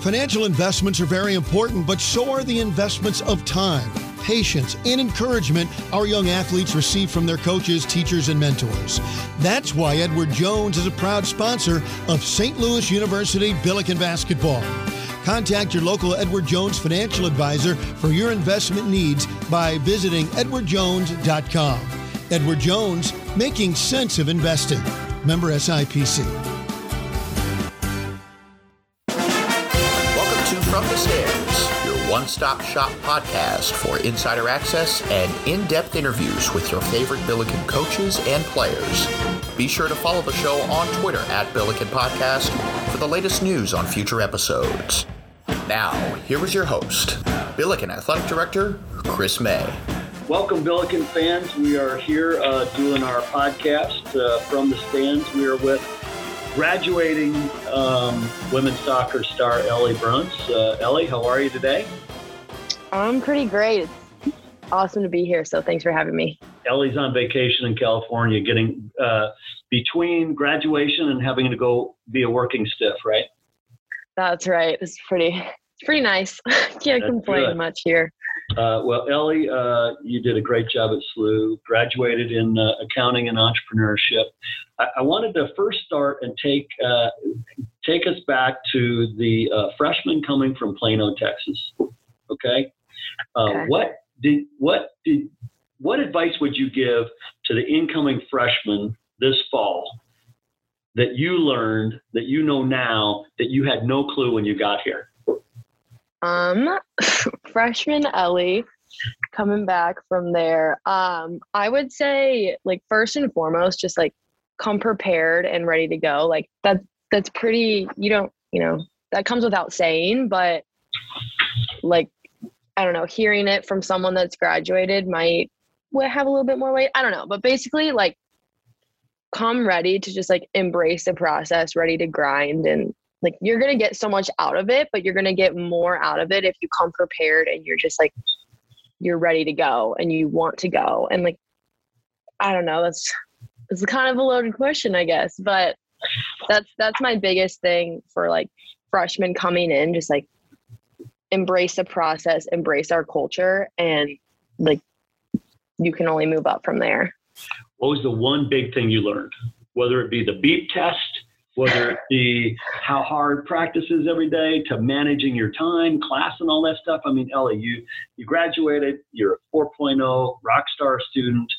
Financial investments are very important, but so are the investments of time, patience, and encouragement our young athletes receive from their coaches, teachers, and mentors. That's why Edward Jones is a proud sponsor of St. Louis University Billiken Basketball. Contact your local Edward Jones financial advisor for your investment needs by visiting edwardjones.com. Edward Jones, making sense of investing. Member SIPC. One stop shop podcast for insider access and in depth interviews with your favorite Billiken coaches and players. Be sure to follow the show on Twitter at Billiken Podcast for the latest news on future episodes. Now, here is your host, Billiken Athletic Director Chris May. Welcome, Billiken fans. We are here uh, doing our podcast uh, from the stands. We are with graduating um, women's soccer star Ellie Bruns. Uh, Ellie, how are you today? I'm pretty great. It's awesome to be here. So thanks for having me. Ellie's on vacation in California, getting uh, between graduation and having to go be a working stiff, right? That's right. It's pretty, it's pretty nice. Can't That's complain good. much here. Uh, well, Ellie, uh, you did a great job at SLU, graduated in uh, accounting and entrepreneurship. I, I, wanted to first start and take uh, take us back to the uh, freshman coming from Plano, Texas. Okay? Uh, Okay. what did what did what advice would you give to the incoming freshman this fall that you learned that you know now that you had no clue when you got here? Um, freshman Ellie coming back from there. Um, I would say like first and foremost, just like come prepared and ready to go. Like that, that's pretty, you don't, you know, that comes without saying, but like, I don't know, hearing it from someone that's graduated might have a little bit more weight. I don't know, but basically like come ready to just like embrace the process, ready to grind and like you're gonna get so much out of it, but you're gonna get more out of it if you come prepared and you're just like you're ready to go and you want to go. And like I don't know, that's it's kind of a loaded question, I guess. But that's that's my biggest thing for like freshmen coming in, just like embrace the process, embrace our culture, and like you can only move up from there. what was the one big thing you learned? Whether it be the beep test, whether it be how hard practice is every day, to managing your time, class, and all that stuff. I mean, Ellie, you you graduated, you're a 4.0 rock star student.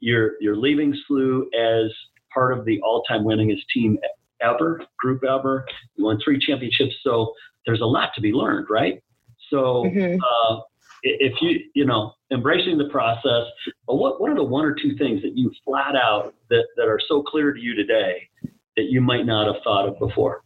You're you're leaving SLU as part of the all-time winningest team ever, group ever. You won three championships, so there's a lot to be learned, right? So Mhm. uh, if you you know embracing the process but what, what are the one or two things that you flat out that, that are so clear to you today that you might not have thought of before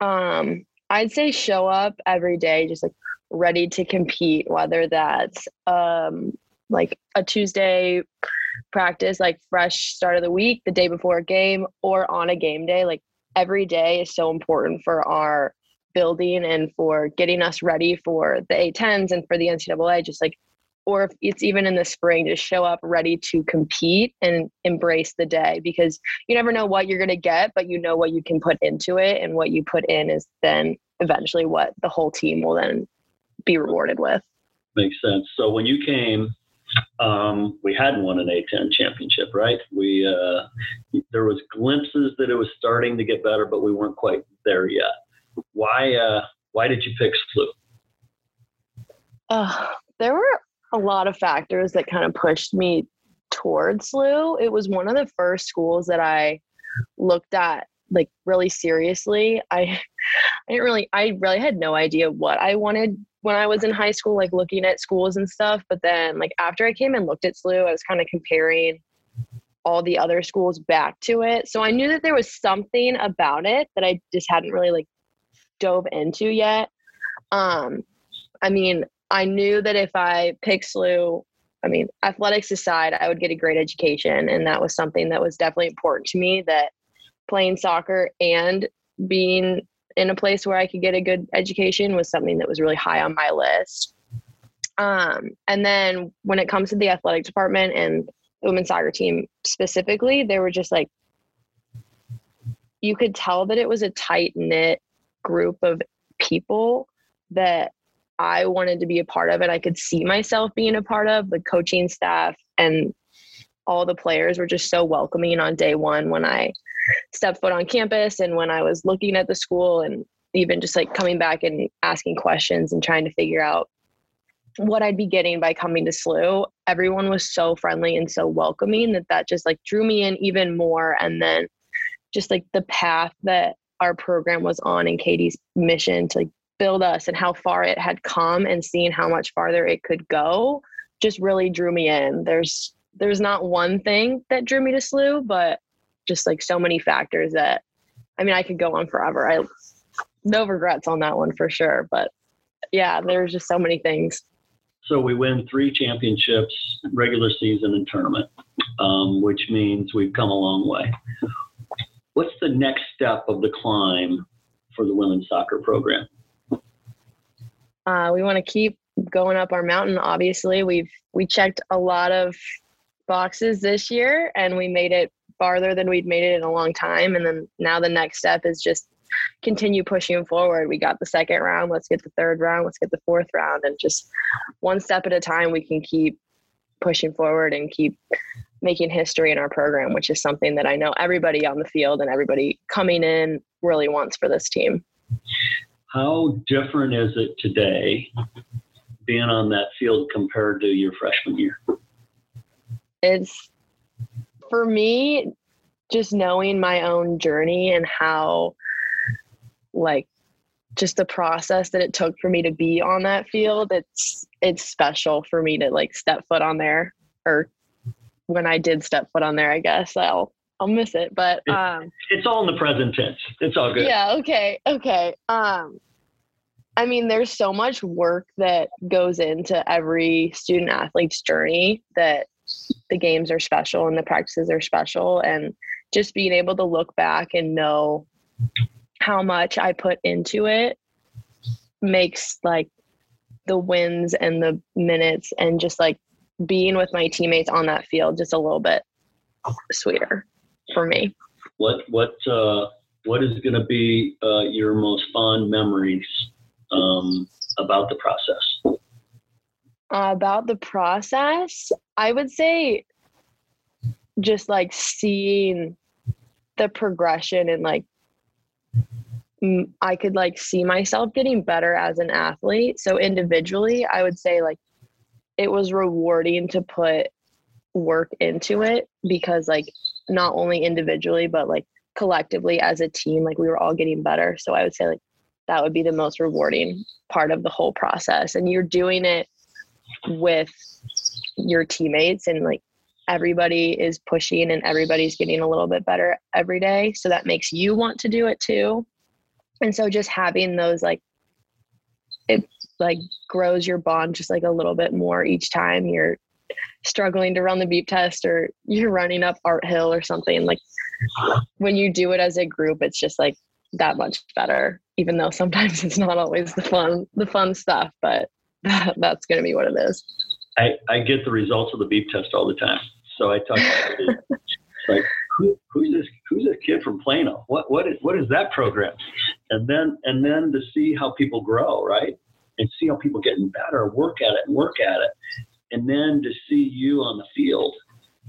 Um, I'd say show up every day, just like ready to compete, whether that's um like a Tuesday practice, like fresh start of the week, the day before a game, or on a game day. Like every day is so important for our building and for getting us ready for the A10s and for the NCAA. Just like, or if it's even in the spring, just show up ready to compete and embrace the day because you never know what you're going to get, but you know what you can put into it. And what you put in is then eventually what the whole team will then be rewarded with. makes sense so when you came um, we hadn't won an a10 championship right we uh, there was glimpses that it was starting to get better but we weren't quite there yet why uh, why did you pick SLU? Uh, there were a lot of factors that kind of pushed me towards SLU. It was one of the first schools that I looked at like really seriously. I I didn't really I really had no idea what I wanted when I was in high school, like looking at schools and stuff. But then like after I came and looked at SLU, I was kind of comparing all the other schools back to it. So I knew that there was something about it that I just hadn't really like dove into yet. Um, I mean, I knew that if I picked SLU, I mean, athletics aside, I would get a great education. And that was something that was definitely important to me that playing soccer and being in a place where I could get a good education was something that was really high on my list. Um, and then when it comes to the athletic department and the women's soccer team specifically, they were just like, you could tell that it was a tight knit group of people that I wanted to be a part of it. I could see myself being a part of the coaching staff and all the players were just so welcoming on day one when I stepped foot on campus and when I was looking at the school and even just like coming back and asking questions and trying to figure out what I'd be getting by coming to SLU. Everyone was so friendly and so welcoming that that just like drew me in even more. And then just like the path that our program was on and Katie's mission to like build us and how far it had come and seeing how much farther it could go just really drew me in. There's there's not one thing that drew me to SLU, but just like so many factors that I mean I could go on forever. I no regrets on that one for sure. But yeah, there's just so many things. So we win three championships, regular season and tournament, um, which means we've come a long way. What's the next step of the climb for the women's soccer program? Uh, we want to keep going up our mountain. Obviously, we've we checked a lot of boxes this year, and we made it farther than we'd made it in a long time. And then now the next step is just continue pushing forward. We got the second round. Let's get the third round. Let's get the fourth round, and just one step at a time, we can keep pushing forward and keep making history in our program, which is something that I know everybody on the field and everybody coming in really wants for this team. How different is it today being on that field compared to your freshman year? It's for me, just knowing my own journey and how, like, just the process that it took for me to be on that field it's it's special for me to like step foot on there or when i did step foot on there i guess. I'll i'll miss it but um it's all in the present tense. It's all good. Yeah okay okay. Um i mean there's so much work that goes into every student athlete's journey that the games are special and the practices are special and just being able to look back and know how much I put into it makes like the wins and the minutes and just like being with my teammates on that field just a little bit sweeter for me. What what uh, what is going to be uh, your most fond memories um, about the process? Uh, about the process, I would say just like seeing the progression and like I could like see myself getting better as an athlete. So individually, I would say like it was rewarding to put work into it because like not only individually but like collectively as a team like we were all getting better. So I would say like that would be the most rewarding part of the whole process. And you're doing it with your teammates and like everybody is pushing and everybody's getting a little bit better every day. So that makes you want to do it too. And so just having those like like grows your bond just like a little bit more each time you're struggling to run the beep test or you're running up art hill or something like when you do it as a group it's just like that much better even though sometimes it's not always the fun the fun stuff but that's going to be what it is I, I get the results of the beep test all the time so i talk like who, who's this who's this kid from Plano? What what is what is that program? And then and then to see how people grow, right? And see how people getting better, work at it and work at it. And then to see you on the field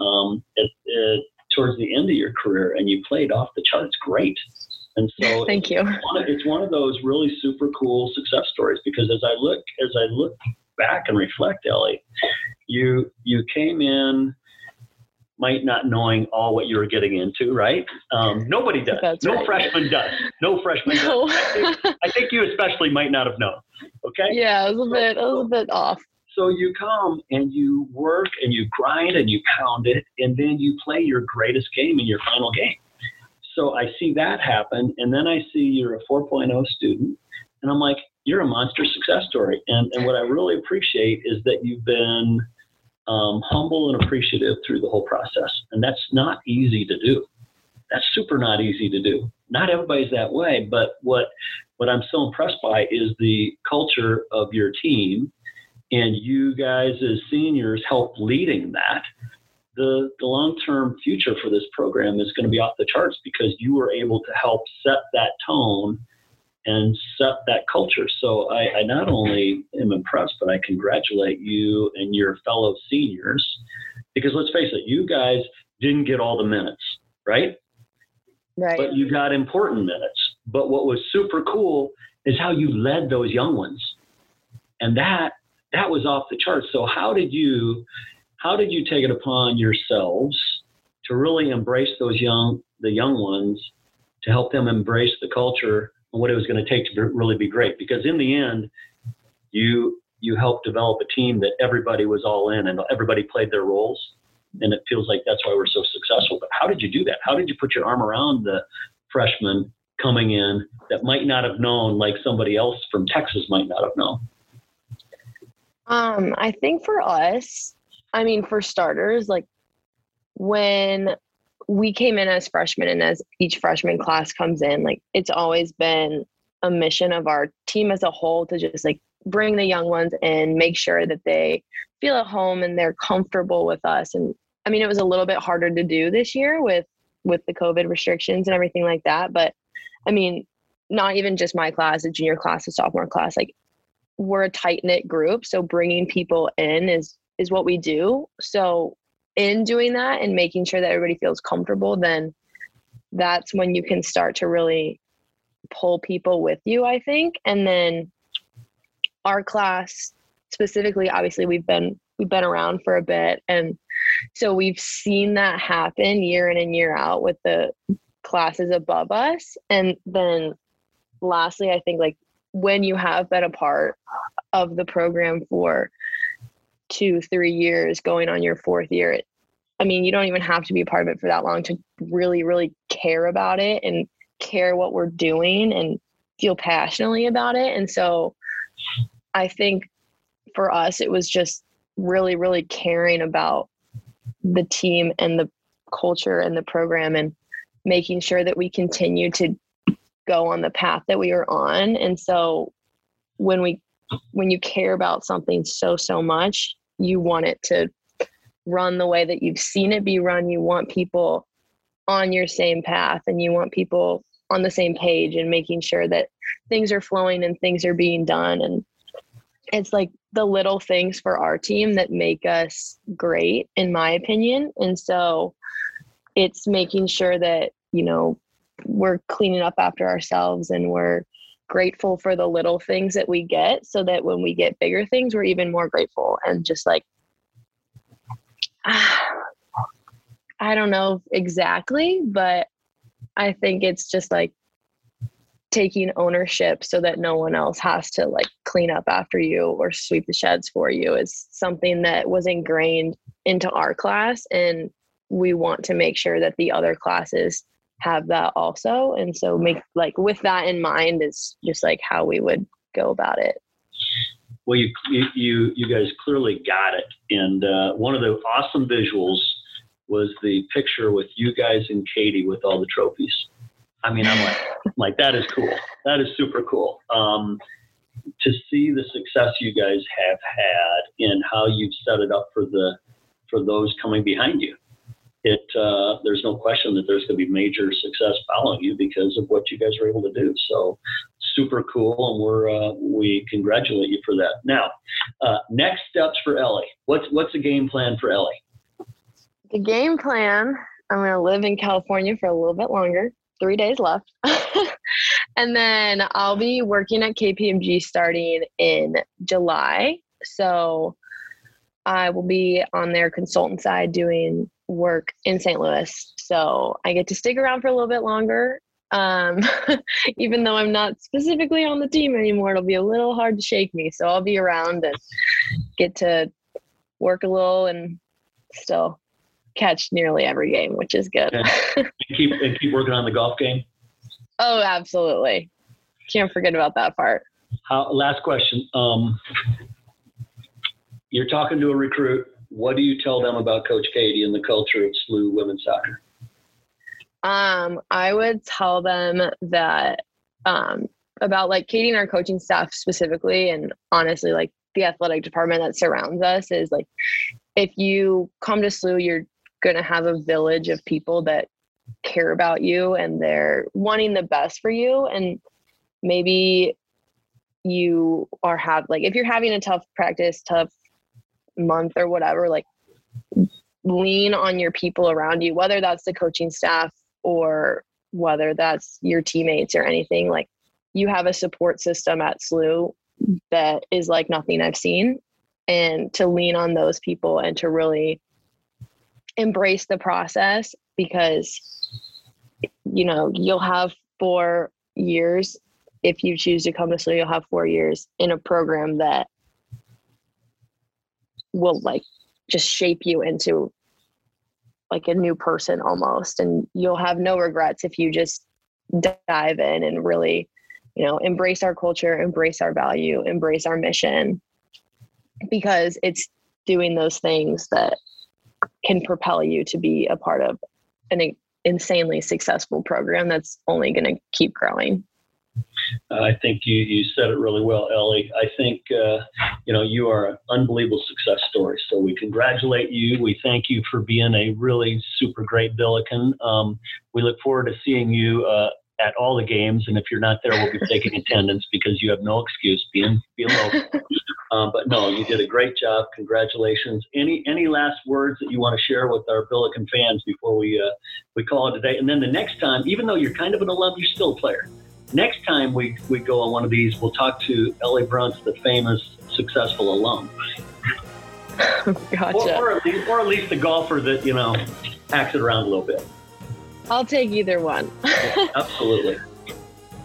um, at, at, towards the end of your career and you played off the charts great. And so thank you. It's one, of, it's one of those really super cool success stories because as I look as I look back and reflect, Ellie, you you came in might not knowing all what you were getting into, right? Um, nobody does. That's no right. freshman does. No freshman no. does. I think, I think, you especially might not have known. Okay. Yeah, it was a bit, it was a bit off. So you come and you work and you grind and you pound it, and then you play your greatest game in your final game. So I see that happen, and then I see you're a 4.0 student, and I'm like, you're a monster success story. And and what I really appreciate is that you've been um, humble and appreciative through the whole process. And that's not easy to do. That's super not easy to do. Not everybody's that way, but what what I'm so impressed by is the culture of your team and you guys as seniors help leading that. The, the long term future for this program is going to be off the charts because you were able to help set that tone and set that culture. So I, I not only am impressed, but I congratulate you and your fellow seniors because let's face it, you guys didn't get all the minutes, right? Right. But you got important minutes. But what was super cool is how you led those young ones. And that that was off the charts. So how did you how did you take it upon yourselves to really embrace those young the young ones to help them embrace the culture what it was going to take to really be great because in the end you you helped develop a team that everybody was all in and everybody played their roles and it feels like that's why we're so successful. But how did you do that? How did you put your arm around the freshman coming in that might not have known like somebody else from texas might not have known? Um i think for us i mean for starters like when we came in as freshmen and as each freshman class comes in like it's always been a mission of our team as a whole to just like bring the young ones in make sure that they feel at home and they're comfortable with us. And i mean it was a little bit harder to do this year with with the covid restrictions and everything like that. But i mean not even just my class the junior class the sophomore class like we're a tight knit group. So bringing people in is is what we do. So in doing that and making sure that everybody feels comfortable, then that's when you can start to really pull people with you, I think. And then our class specifically, obviously we've been we've been around for a bit and so we've seen that happen year in and year out with the classes above us. And then lastly, I think like when you have been a part of the program for two, three years, going on your fourth year. I mean, you don't even have to be a part of it for that long to really, really care about it and care what we're doing and feel passionately about it. And so I think for us, it was just really, really caring about the team and the culture and the program and making sure that we continue to go on the path that we were on. And so when we when you care about something so so much you want it to run the way that you've seen it be run. You want people on your same path and you want people on the same page and making sure that things are flowing and things are being done. And it's like the little things for our team that make us great in my opinion. And so it's making sure that you know we're cleaning up after ourselves and we're grateful for the little things that we get so that when we get bigger things, we're even more grateful and just like, I don't know exactly, but I think it's just like taking ownership so that no one else has to like clean up after you or sweep the sheds for you is something that was ingrained into our class and we want to make sure that the other classes have that also. And so make like with that in mind is just like how we would go about it. Well you you you guys clearly got it. And uh, one of the awesome visuals was the picture with you guys and katie with all the trophies. I mean i'm like like that is cool. That is super cool. Um, to see the success you guys have had and how you've set it up for the for those coming behind you it uh, there's no question that there's going to be major success following you because of what you guys are able to do. So super cool, and we're uh, we congratulate you for that. Now, uh, next steps for Ellie. What's what's the game plan for Ellie? The game plan. I'm going to live in California for a little bit longer. Three days left. and then I'll be working at KPMG starting in July. So I will be on their consultant side doing work in St. Louis. So I get to stick around for a little bit longer. Um, even though I'm not specifically on the team anymore, it'll be a little hard to shake me. So I'll be around and get to work a little and still catch nearly every game, which is good. and keep and keep working on the golf game. Oh, absolutely. Can't forget about that part. How, last question. Um, you're talking to a recruit what do you tell them about Coach Katie and the culture of SLU women's soccer? Um, I would tell them that um, about like Katie and our coaching staff specifically, and honestly, like the athletic department that surrounds us is like, if you come to SLU, you're going to have a village of people that care about you and they're wanting the best for you. And maybe you are have like if you're having a tough practice, tough month or whatever, like lean on your people around you, whether that's the coaching staff or whether that's your teammates or anything. Like you have a support system at SLU that is like nothing I've seen. And to lean on those people and to really embrace the process because you know you'll have four years if you choose to come to SLU, you'll have four years in a program that will like just shape you into like a new person almost. And you'll have no regrets if you just dive in and really you know embrace our culture embrace our value embrace our mission. Because it's doing those things that can propel you to be a part of an insanely successful program that's only going to keep growing I think you, you said it really well, Ellie. I think, uh, you know, you are an unbelievable success story. So we congratulate you. We thank you for being a really super great Billiken. Um, we look forward to seeing you uh, at all the games. And if you're not there, we'll be taking attendance because you have no excuse being, being local. Um, but no, you did a great job. Congratulations. Any any last words that you want to share with our Billiken fans before we uh, we call it today? And then the next time, even though you're kind of an alum, you're still a player next time we, we go on one of these, we'll talk to Ellie Bruntz, the famous successful alum. gotcha. Or, or, at least, or at least the golfer that, you know, hacks it around a little bit. I'll take either one. yeah, absolutely.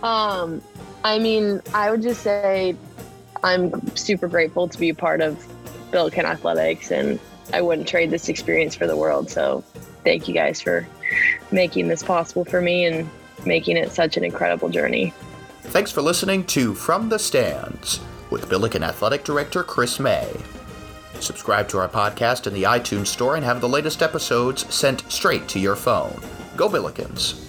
Um, I mean, I would just say I'm super grateful to be a part of Billiken Athletics, and I wouldn't trade this experience for the world. So, thank you guys for making this possible for me and making it such an incredible journey. Thanks for listening to From the Stands with Billiken Athletic Director Chris May. Subscribe to our podcast in the iTunes Store and have the latest episodes sent straight to your phone. Go Billikens!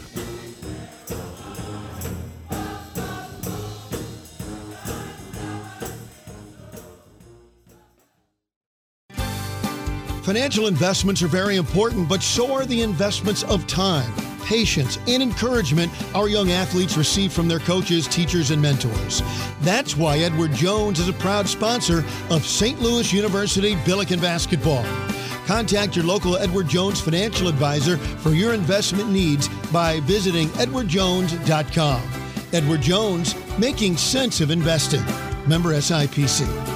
Financial investments are very important, but so are the investments of time patience, and encouragement our young athletes receive from their coaches, teachers, and mentors. That's why Edward Jones is a proud sponsor of St. Louis University Billiken Basketball. Contact your local Edward Jones financial advisor for your investment needs by visiting edwardjones.com. Edward Jones, making sense of investing. Member SIPC.